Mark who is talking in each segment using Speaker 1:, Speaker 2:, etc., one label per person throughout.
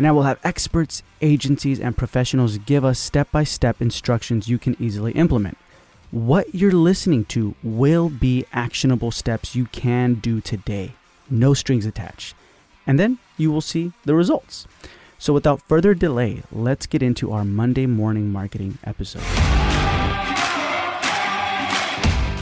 Speaker 1: and I will have experts, agencies, and professionals give us step by step instructions you can easily implement. What you're listening to will be actionable steps you can do today, no strings attached. And then you will see the results. So, without further delay, let's get into our Monday morning marketing episode.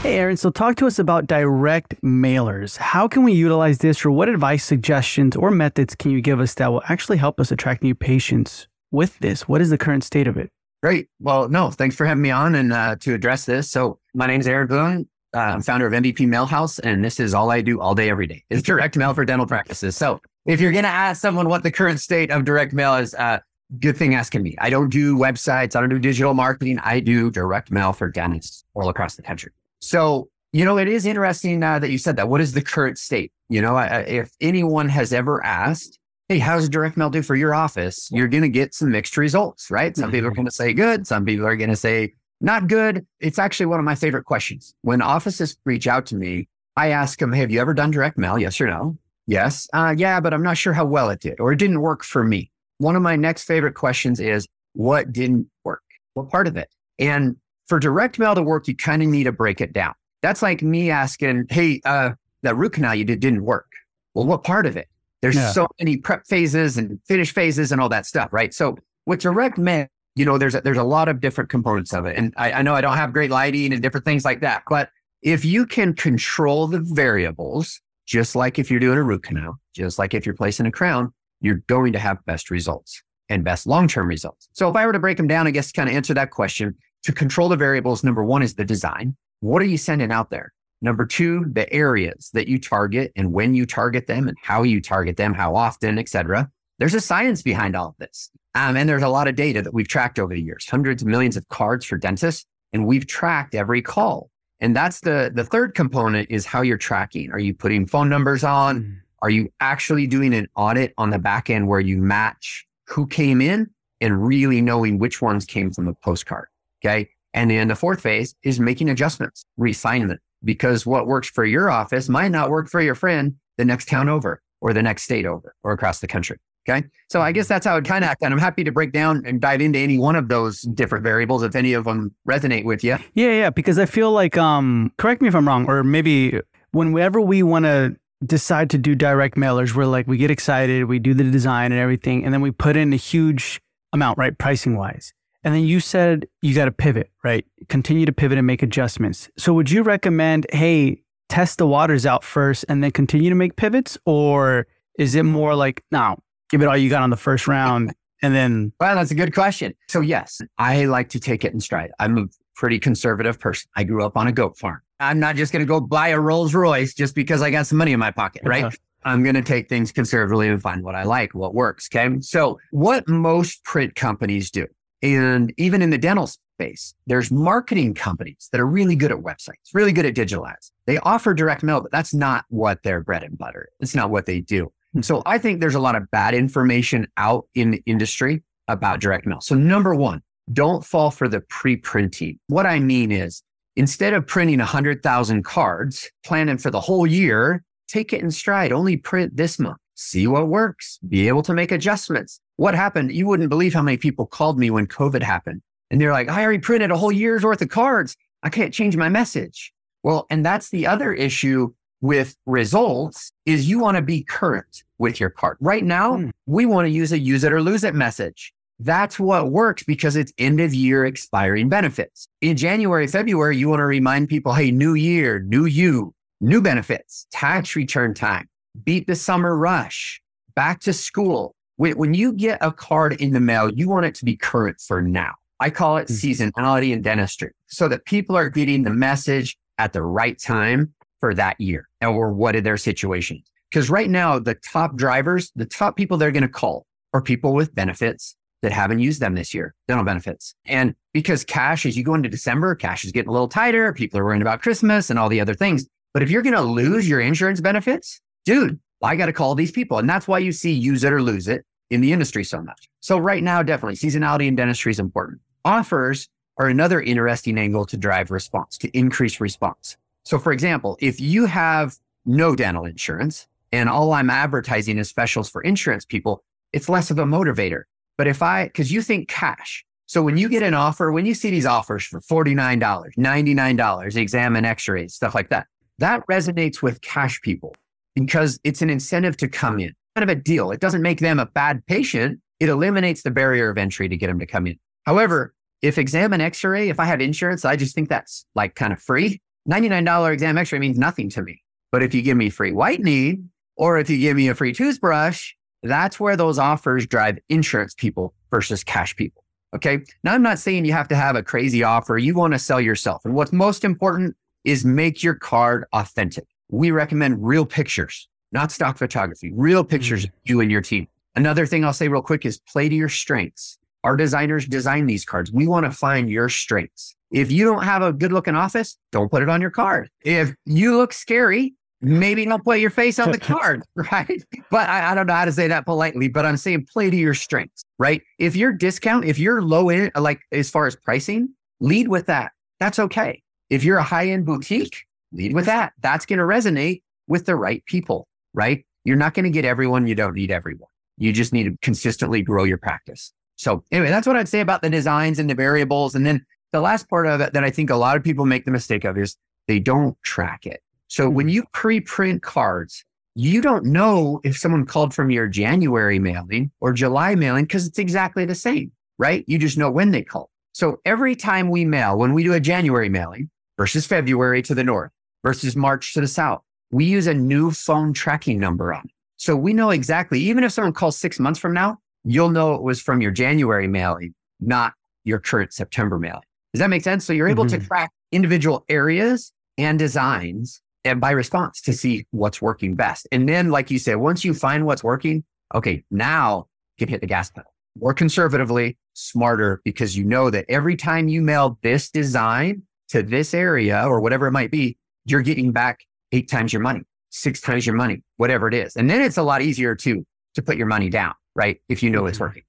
Speaker 1: Hey, Aaron, so talk to us about direct mailers. How can we utilize this, or what advice, suggestions, or methods can you give us that will actually help us attract new patients with this? What is the current state of it?
Speaker 2: Great. Well, no, thanks for having me on and uh, to address this. So, my name is Aaron Boone. Uh, I'm founder of MVP Mail House, and this is all I do all day, every day is direct mail for dental practices. So, if you're going to ask someone what the current state of direct mail is, uh, good thing asking me. I don't do websites, I don't do digital marketing. I do direct mail for dentists all across the country. So, you know, it is interesting uh, that you said that. What is the current state? You know, I, if anyone has ever asked, hey, how's direct mail do for your office? You're going to get some mixed results, right? Some people are mm-hmm. going to say good. Some people are going to say not good. It's actually one of my favorite questions. When offices reach out to me, I ask them, hey, have you ever done direct mail? Yes or no? Yes. Uh, yeah, but I'm not sure how well it did or it didn't work for me. One of my next favorite questions is, what didn't work? What part of it? And for direct mail to work, you kind of need to break it down. That's like me asking, hey, uh, that root canal you did didn't work. Well, what part of it? There's yeah. so many prep phases and finish phases and all that stuff, right? So with direct mail, you know, there's a, there's a lot of different components of it. And I, I know I don't have great lighting and different things like that, but if you can control the variables, just like if you're doing a root canal, just like if you're placing a crown, you're going to have best results and best long-term results. So if I were to break them down, I guess kind of answer that question, to control the variables, number one is the design. What are you sending out there? Number two, the areas that you target and when you target them and how you target them, how often, etc. There's a science behind all of this. Um, and there's a lot of data that we've tracked over the years, hundreds of millions of cards for dentists, and we've tracked every call. And that's the, the third component is how you're tracking. Are you putting phone numbers on? Mm. Are you actually doing an audit on the back end where you match who came in and really knowing which ones came from the postcard? Okay. And then the fourth phase is making adjustments, reassignment, because what works for your office might not work for your friend the next town over or the next state over or across the country. Okay. So I guess that's how it kind of act. And I'm happy to break down and dive into any one of those different variables if any of them resonate with you.
Speaker 1: Yeah. Yeah. Because I feel like, um, correct me if I'm wrong, or maybe whenever we want to decide to do direct mailers, we're like, we get excited, we do the design and everything, and then we put in a huge amount, right? Pricing wise. And then you said you got to pivot, right? Continue to pivot and make adjustments. So would you recommend, hey, test the waters out first and then continue to make pivots? Or is it more like, now give it all you got on the first round and then?
Speaker 2: Well, that's a good question. So, yes, I like to take it in stride. I'm a pretty conservative person. I grew up on a goat farm. I'm not just going to go buy a Rolls Royce just because I got some money in my pocket, right? Uh-huh. I'm going to take things conservatively and find what I like, what works. Okay. So, what most print companies do and even in the dental space, there's marketing companies that are really good at websites, really good at digital ads. They offer direct mail, but that's not what their bread and butter. It's not what they do. Hmm. So I think there's a lot of bad information out in the industry about direct mail. So number one, don't fall for the pre-printing. What I mean is instead of printing 100,000 cards, planning for the whole year, take it in stride. Only print this month. See what works. Be able to make adjustments what happened? You wouldn't believe how many people called me when COVID happened. And they're like, I already printed a whole year's worth of cards. I can't change my message. Well, and that's the other issue with results is you want to be current with your card. Right now, mm. we want to use a use it or lose it message. That's what works because it's end of year expiring benefits. In January, February, you want to remind people, hey, new year, new you, new benefits, tax return time, beat the summer rush, back to school when, when you get a card in the mail, you want it to be current for now. I call it mm-hmm. seasonality in dentistry so that people are getting the message at the right time for that year and or what are their situations. Because right now, the top drivers, the top people they're going to call are people with benefits that haven't used them this year, dental benefits. And because cash, as you go into December, cash is getting a little tighter. People are worrying about Christmas and all the other things. But if you're going to lose your insurance benefits, dude, I got to call these people. And that's why you see use it or lose it in the industry so much. So right now, definitely seasonality in dentistry is important. Offers are another interesting angle to drive response, to increase response. So for example, if you have no dental insurance and all I'm advertising is specials for insurance people, it's less of a motivator. But if I, because you think cash. So when you get an offer, when you see these offers for $49, $99, exam and x rays, stuff like that, that resonates with cash people because it's an incentive to come in, kind of a deal. It doesn't make them a bad patient. It eliminates the barrier of entry to get them to come in. However, if exam and x ray, if I have insurance, I just think that's like kind of free. $99 exam x ray means nothing to me. But if you give me free whitening or if you give me a free toothbrush, that's where those offers drive insurance people versus cash people. Okay. Now, I'm not saying you have to have a crazy offer. You want to sell yourself. And what's most important is make your card authentic. We recommend real pictures, not stock photography, real pictures mm-hmm. of you and your team. Another thing I'll say real quick is play to your strengths. Our designers design these cards. We want to find your strengths. If you don't have a good looking office, don't put it on your card. If you look scary, maybe don't put your face on the card, right? But I, I, don't know how to say that politely, but I'm saying play to your strengths, right? If your discount, if you're low in, like as far as pricing, lead with that. That's okay. If you're a high end boutique, lead with that. That's going to resonate with the right people, right? You're not going to get everyone. You don't need everyone. You just need to consistently grow your practice. So anyway, that's what I'd say about the designs and the variables. And then the last part of it that I think a lot of people make the mistake of is they don't track it. So when mm-hmm. you pre-print cards, you don't know if someone called from your January mailing or July mailing because it's exactly the same, right? You just know when they called. So every time we mail, when we do a January mailing versus February to the north versus March to the south, we use a new phone tracking number on it. So we know exactly, even if someone calls six months from now, you'll know it was from your January mailing, not your current September mailing. Does that make sense? So you're able mm-hmm. to track individual areas and designs and by response to see what's working best. And then, like you said, once you find what's working, okay, now you can hit the gas pedal more conservatively, smarter, because you know that every time you mail this design to this area or whatever it might be, you're getting back eight times your money, six times your money, whatever it is. And then it's a lot easier to to put your money down, right? If you know it's mm-hmm. working.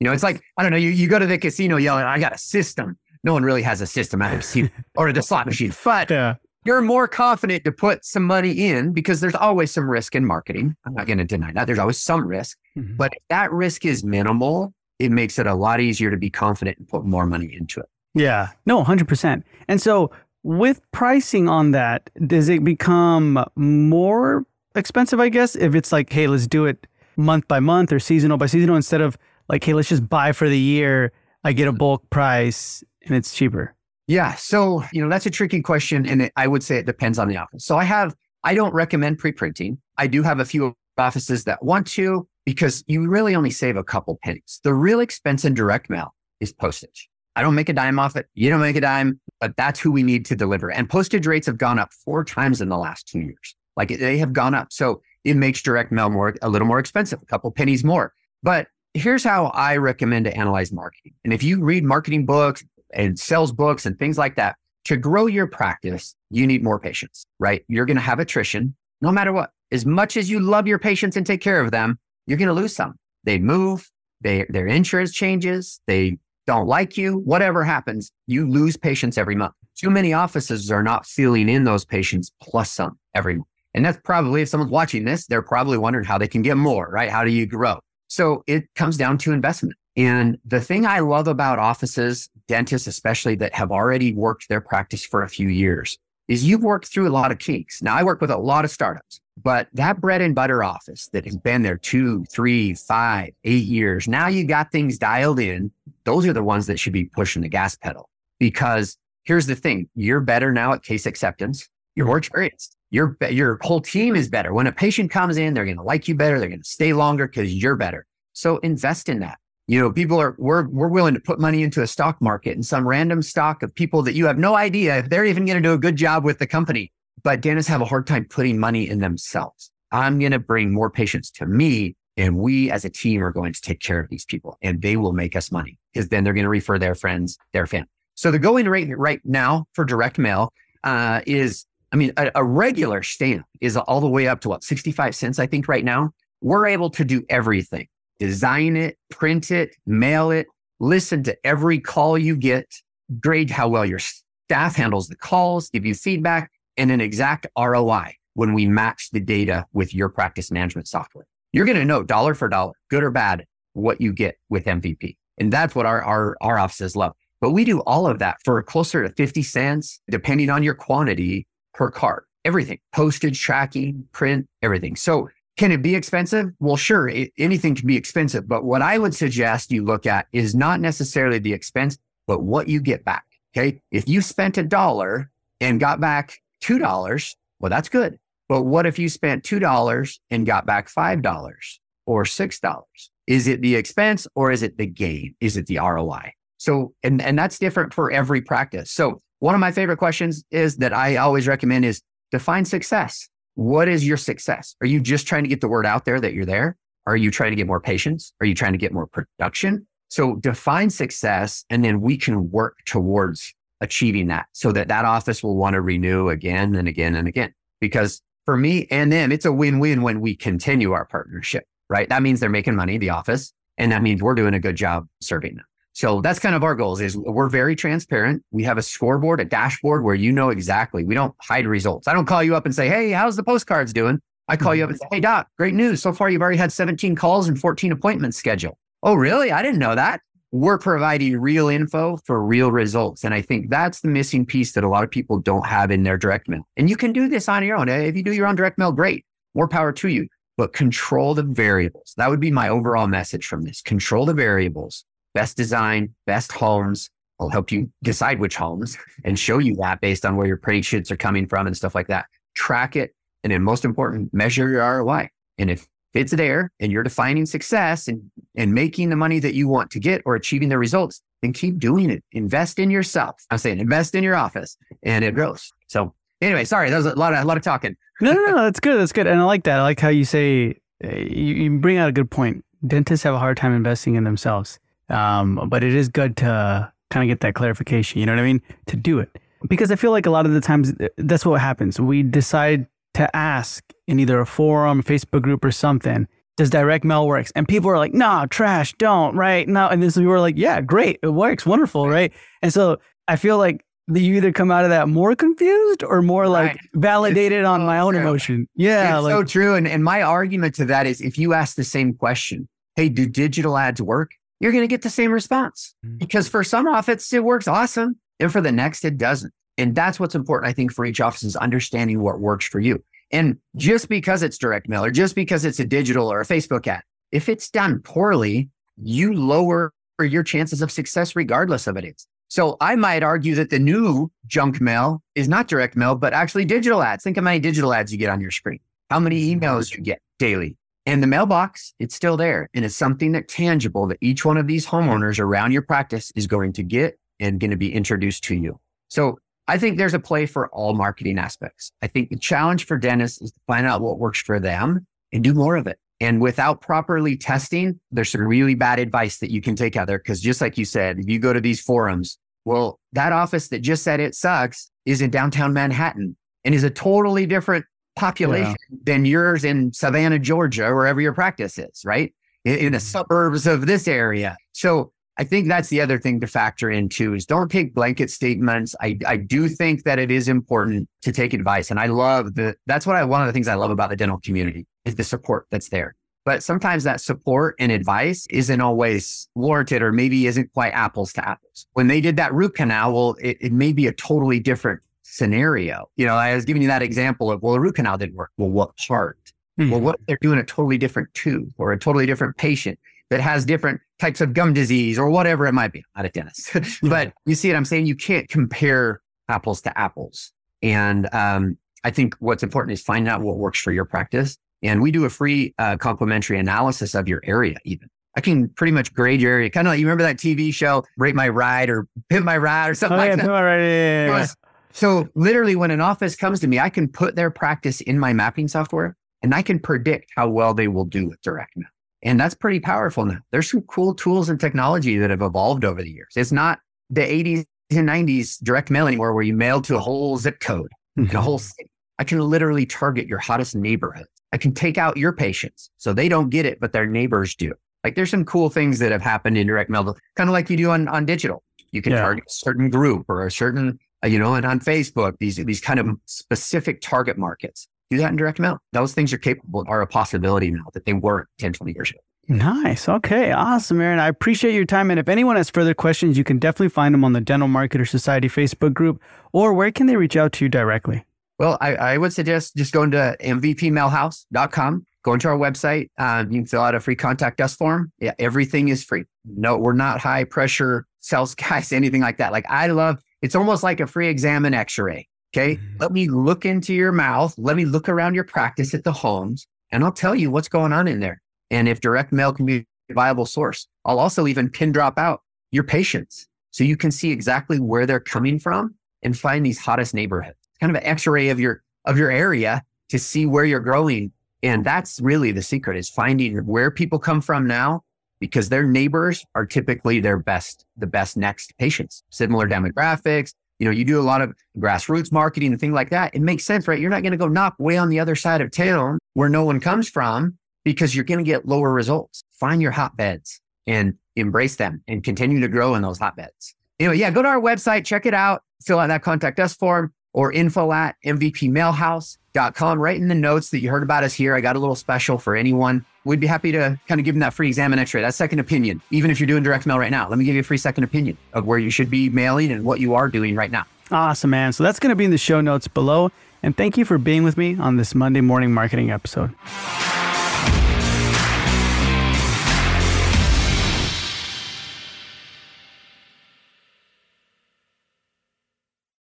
Speaker 2: You know, it's like, I don't know, you, you go to the casino yelling, I got a system. No one really has a system at a casino or the slot machine. But yeah you're more confident to put some money in because there's always some risk in marketing. I'm not going to deny that. There's always some risk, mm-hmm. but if that risk is minimal, it makes it a lot easier to be confident and put more money into it.
Speaker 1: Yeah, no, 100%. And so with pricing on that, does it become more expensive, I guess, if it's like, hey, let's do it month by month or seasonal by seasonal instead of like, hey, let's just buy for the year. I get a bulk price and it's cheaper.
Speaker 2: Yeah. So, you know, that's a tricky question. And it, I would say it depends on the office. So I have, I don't recommend pre printing. I do have a few offices that want to because you really only save a couple pennies. The real expense in direct mail is postage. I don't make a dime off it. You don't make a dime, but that's who we need to deliver. And postage rates have gone up four times in the last two years. Like they have gone up. So it makes direct mail more, a little more expensive, a couple pennies more. But here's how I recommend to analyze marketing. And if you read marketing books, and sales books and things like that. To grow your practice, you need more patients, right? You're going to have attrition no matter what. As much as you love your patients and take care of them, you're going to lose some. They move, they, their insurance changes, they don't like you, whatever happens, you lose patients every month. Too many offices are not filling in those patients plus some every month. And that's probably, if someone's watching this, they're probably wondering how they can get more, right? How do you grow? So it comes down to investment. And the thing I love about offices, dentists especially that have already worked their practice for a few years, is you've worked through a lot of kinks. Now, I work with a lot of startups, but that bread and butter office that has been there two, three, five, eight years, now you got things dialed in. Those are the ones that should be pushing the gas pedal. Because here's the thing you're better now at case acceptance, you're more experienced. Your, your whole team is better. When a patient comes in, they're going to like you better. They're going to stay longer because you're better. So invest in that. You know, people are, we're, we're willing to put money into a stock market and some random stock of people that you have no idea if they're even going to do a good job with the company. But dentists have a hard time putting money in themselves. I'm going to bring more patients to me And we as a team are going to take care of these people and they will make us money because then they're going to refer their friends, their family. So the going rate right now for direct mail uh, is, I mean, a, a regular stamp is all the way up to what, 65 cents, I think, right now. We're able to do everything design it, print it, mail it, listen to every call you get, grade how well your staff handles the calls, give you feedback, and an exact ROI when we match the data with your practice management software. You're going to know dollar for dollar, good or bad, what you get with MVP. And that's what our, our, our offices love. But we do all of that for closer to 50 cents, depending on your quantity per card. Everything, postage, tracking, print, everything. So can it be expensive? Well, sure, it, anything can be expensive. But what I would suggest you look at is not necessarily the expense, but what you get back. Okay. If you spent a dollar and got back $2, well, that's good. But what if you spent $2 and got back $5 or $6? Is it the expense or is it the gain? Is it the ROI? So, and, and that's different for every practice. So one of my favorite questions is that I always recommend is define success. What is your success? Are you just trying to get the word out there that you're there? Are you trying to get more patients? Are you trying to get more production? So define success and then we can work towards achieving that so that that office will want to renew again and again and again. Because for me and them, it's a win-win when we continue our partnership, right? That means they're making money, the office, and that means we're doing a good job serving them. So that's kind of our goals is we're very transparent. We have a scoreboard, a dashboard where you know exactly. We don't hide results. I don't call you up and say, Hey, how's the postcards doing? I call you up and say, Hey, doc, great news. So far, you've already had 17 calls and 14 appointments scheduled. Oh, really? I didn't know that. We're providing real info for real results. And I think that's the missing piece that a lot of people don't have in their direct mail. And you can do this on your own. If you do your own direct mail, great. More power to you. But control the variables. That would be my overall message from this. Control the variables best design, best homes. I'll help you decide which homes and show you that based on where your pretty shoots are coming from and stuff like that. Track it. And then most important, measure your ROI. And if it's there and you're defining success and, and making the money that you want to get or achieving the results, then keep doing it. Invest in yourself. I'm saying invest in your office and it grows. So anyway, sorry, that was a lot of, a lot of talking.
Speaker 1: no, no, no, that's good. That's good. And I like that. I like how you say, eh, you, bring out a good point. Dentists have a hard time investing in themselves. Um, but it is good to kind of get that clarification. You know what I mean? To do it because I feel like a lot of the times uh, that's what happens. We decide to ask in either a forum, Facebook group, or something. Does direct mail works? And people are like, "Nah, trash, don't." Right now, and then so we were like, "Yeah, great, it works, wonderful, right?" And so I feel like you either come out of that more confused or more like right. validated it's on so my own true. emotion. Yeah,
Speaker 2: it's like, so true. And and my argument to that is, if you ask the same question, "Hey, do digital ads work?" you're going to get the same response mm-hmm. because for some office, it works awesome. And for the next, it doesn't. And that's what's important, I think, for each office is understanding what works for you. And just because it's direct mail or just because it's a digital or a Facebook ad, if it's done poorly, you lower your chances of success regardless of it is. So I might argue that the new junk mail is not direct mail, but actually digital ads. Think how many digital ads you get on your screen, how many mm-hmm. emails you get daily, and the mailbox, it's still there. And it's something that tangible that each one of these homeowners around your practice is going to get and going to be introduced to you. So I think there's a play for all marketing aspects. I think the challenge for dentists is to find out what works for them and do more of it. And without properly testing, there's some really bad advice that you can take out there. Cause just like you said, if you go to these forums, well, that office that just said it sucks is in downtown Manhattan and is a totally different population yeah. than yours in Savannah, Georgia, wherever your practice is, right? In, in the mm-hmm. suburbs of this area. So I think that's the other thing to factor into is don't take blanket statements. I, I do think that it is important to take advice. And I love the, that's what I, one of the things I love about the dental community is the support that's there. But sometimes that support and advice isn't always warranted or maybe isn't quite apples to apples. When they did that root canal, well, it, it may be a totally different scenario. You know, I was giving you that example of, well, the root canal didn't work. Well, what part? Mm-hmm. Well, what they're doing a totally different tooth or a totally different patient that has different types of gum disease or whatever it might be. I'm not a dentist, but you see what I'm saying? You can't compare apples to apples. And um, I think what's important is finding out what works for your practice. And we do a free uh, complimentary analysis of your area, even. I can pretty much grade your area. Kind of like you remember that TV show, Rate My Ride or Pimp My Ride or something oh, like yeah, that. Right, yeah, yeah, so literally when an office comes to me, I can put their practice in my mapping software and I can predict how well they will do with direct mail. And that's pretty powerful now. There's some cool tools and technology that have evolved over the years. It's not the 80s and 90s direct mail anymore where you mail to a whole zip code, mm-hmm. a whole city. I can literally target your hottest neighborhood. I can take out your patients so they don't get it, but their neighbors do. Like there's some cool things that have happened in direct mail, kind of like you do on, on digital. You can yeah. target a certain group or a certain, uh, you know, and on Facebook, these, these kind of specific target markets. Do that in direct mail. Those things are capable, are a possibility now that they weren't 10, 20 years ago.
Speaker 1: Nice. Okay. Awesome, Aaron. I appreciate your time. And if anyone has further questions, you can definitely find them on the Dental Marketer Society Facebook group, or where can they reach out to you directly?
Speaker 2: Well, I, I would suggest just going to mvpmailhouse.com, going to our website. Um, you can fill out a free contact us form. Yeah, everything is free. No, we're not high pressure sales guys, anything like that. Like I love, it's almost like a free exam and x-ray. Okay. Mm-hmm. Let me look into your mouth. Let me look around your practice at the homes and I'll tell you what's going on in there. And if direct mail can be a viable source, I'll also even pin drop out your patients so you can see exactly where they're coming from and find these hottest neighborhoods kind of an x-ray of your of your area to see where you're growing. And that's really the secret is finding where people come from now because their neighbors are typically their best, the best next patients, similar demographics. You know, you do a lot of grassroots marketing and things like that. It makes sense, right? You're not going to go knock way on the other side of town where no one comes from because you're going to get lower results. Find your hotbeds and embrace them and continue to grow in those hotbeds. Anyway, yeah, go to our website, check it out, fill out that contact us form or info at Right in the notes that you heard about us here, I got a little special for anyone. We'd be happy to kind of give them that free exam and x-ray, that second opinion. Even if you're doing direct mail right now, let me give you a free second opinion of where you should be mailing and what you are doing right now.
Speaker 1: Awesome, man. So that's going to be in the show notes below. And thank you for being with me on this Monday morning marketing episode.